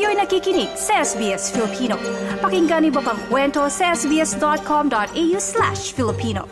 Kayo'y nakikinig sa SBS Filipino. Pakinggan niyo pa ang kwento sa sbs.com.au slash Filipino.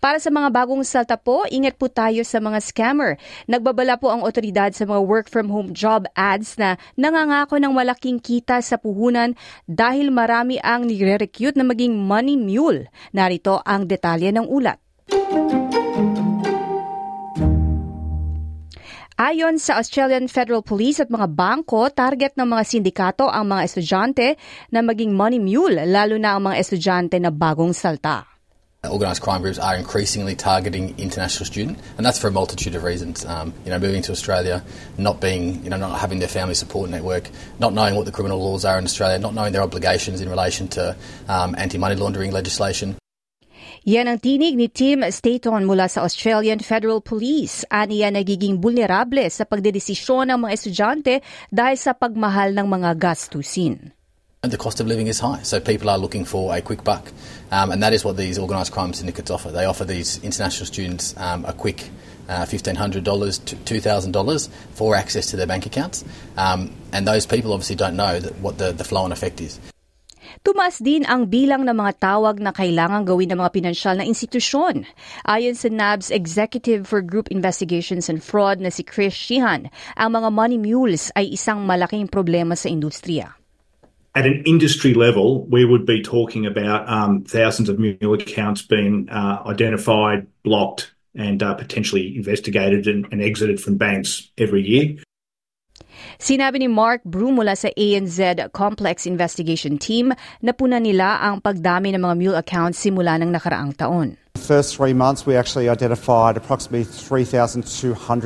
Para sa mga bagong salta po, ingat po tayo sa mga scammer. Nagbabala po ang otoridad sa mga work-from-home job ads na nangangako ng malaking kita sa puhunan dahil marami ang nire-recruit na maging money mule. Narito ang detalye ng ulat. Ayon sa Australian Federal Police at mga bangko, target ng mga sindikato ang mga estudyante na maging money mule, lalo na ang mga estudyante na bagong salta. Organised crime groups are increasingly targeting international students, and that's for a multitude of reasons. Um, you know, moving to Australia, not being, you know, not having their family support network, not knowing what the criminal laws are in Australia, not knowing their obligations in relation to um, anti-money laundering legislation. Yan ang tinig ni Tim Staton mula sa Australian Federal Police. Aniya nagiging vulnerable sa pagdedesisyon ng mga estudyante dahil sa pagmahal ng mga gastusin. The cost of living is high, so people are looking for a quick buck. Um, and that is what these organised crime syndicates offer. They offer these international students um, a quick uh, $1,500 to $2,000 for access to their bank accounts. Um, and those people obviously don't know that, what the, the flow and effect is. Tumas din ang bilang ng mga tawag na kailangan gawin ng mga pinansyal na institusyon. Ayon sa NAB's Executive for Group Investigations and Fraud na si Chris Sheehan, ang mga money mules ay isang malaking problema sa industriya. at an industry level, we would be talking about um, thousands of mule accounts being uh, identified, blocked, and uh, potentially investigated and, and, exited from banks every year. Sinabi ni Mark Brew mula sa ANZ Complex Investigation Team na puna nila ang pagdami ng mga mule accounts simula ng nakaraang taon. The first three months, we actually identified approximately 3,200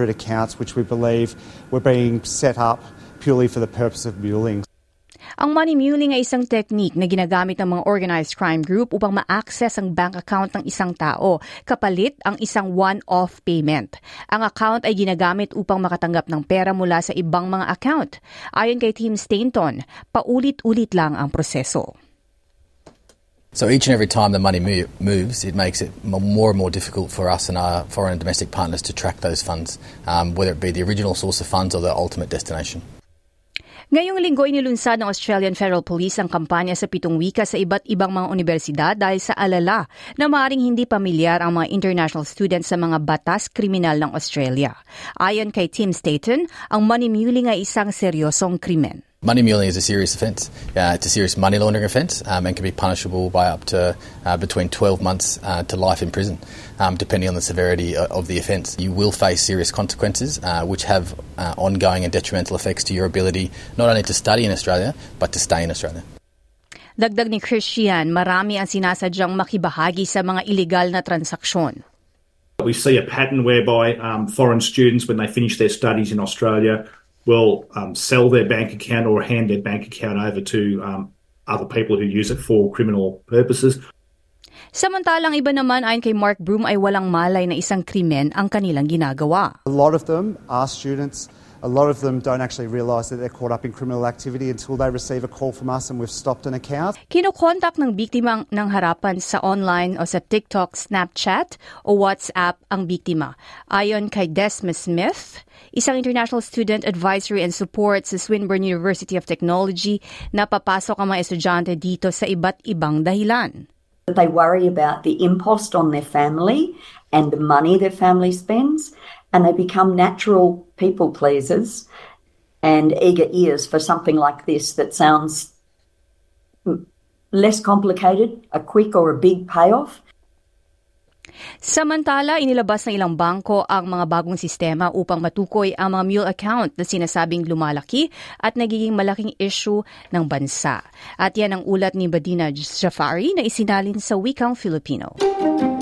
accounts, which we believe were being set up purely for the purpose of muling. Ang money muling ay isang technique na ginagamit ng mga organized crime group upang ma-access ang bank account ng isang tao kapalit ang isang one-off payment. Ang account ay ginagamit upang makatanggap ng pera mula sa ibang mga account. Ayon kay Tim Stainton, paulit-ulit lang ang proseso. So each and every time the money moves, it makes it more and more difficult for us and our foreign and domestic partners to track those funds, um, whether it be the original source of funds or the ultimate destination. Ngayong linggo inilunsad ng Australian Federal Police ang kampanya sa pitong wika sa iba't ibang mga universidad dahil sa alala na maaaring hindi pamilyar ang mga international students sa mga batas kriminal ng Australia. Ayon kay Tim Staten, ang money muling ay isang seryosong krimen. Money muling is a serious offence. Uh, it's a serious money laundering offence um, and can be punishable by up to uh, between 12 months uh, to life in prison, um, depending on the severity of the offence. You will face serious consequences, uh, which have uh, ongoing and detrimental effects to your ability not only to study in Australia, but to stay in Australia. Dagdag ni Christian, marami ang sinasadyang makibahagi sa mga illegal na transaksyon. We see a pattern whereby um, foreign students, when they finish their studies in Australia, will um, sell their bank account or hand their bank account over to um, other people who use it for criminal purposes. Samantalang iba naman ayon kay Mark Broom ay walang malay na isang krimen ang kanilang ginagawa. A lot of them are students a lot of them don't actually realise that they're caught up in criminal activity until they receive a call from us and we've stopped an account. Kinokontak ng biktima ng harapan sa online o sa TikTok, Snapchat o WhatsApp ang biktima. Ayon kay Desma Smith, isang international student advisory and support sa Swinburne University of Technology, napapasok ang mga estudyante dito sa iba't ibang dahilan. They worry about the impost on their family and the money their family spends and they become natural people pleasers and eager ears for something like this that sounds less complicated, a quick or a big payoff. Samantala, inilabas ng ilang bangko ang mga bagong sistema upang matukoy ang mga mule account na sinasabing lumalaki at nagiging malaking issue ng bansa. At yan ang ulat ni Badina Jafari na isinalin sa wikang Filipino. i-like,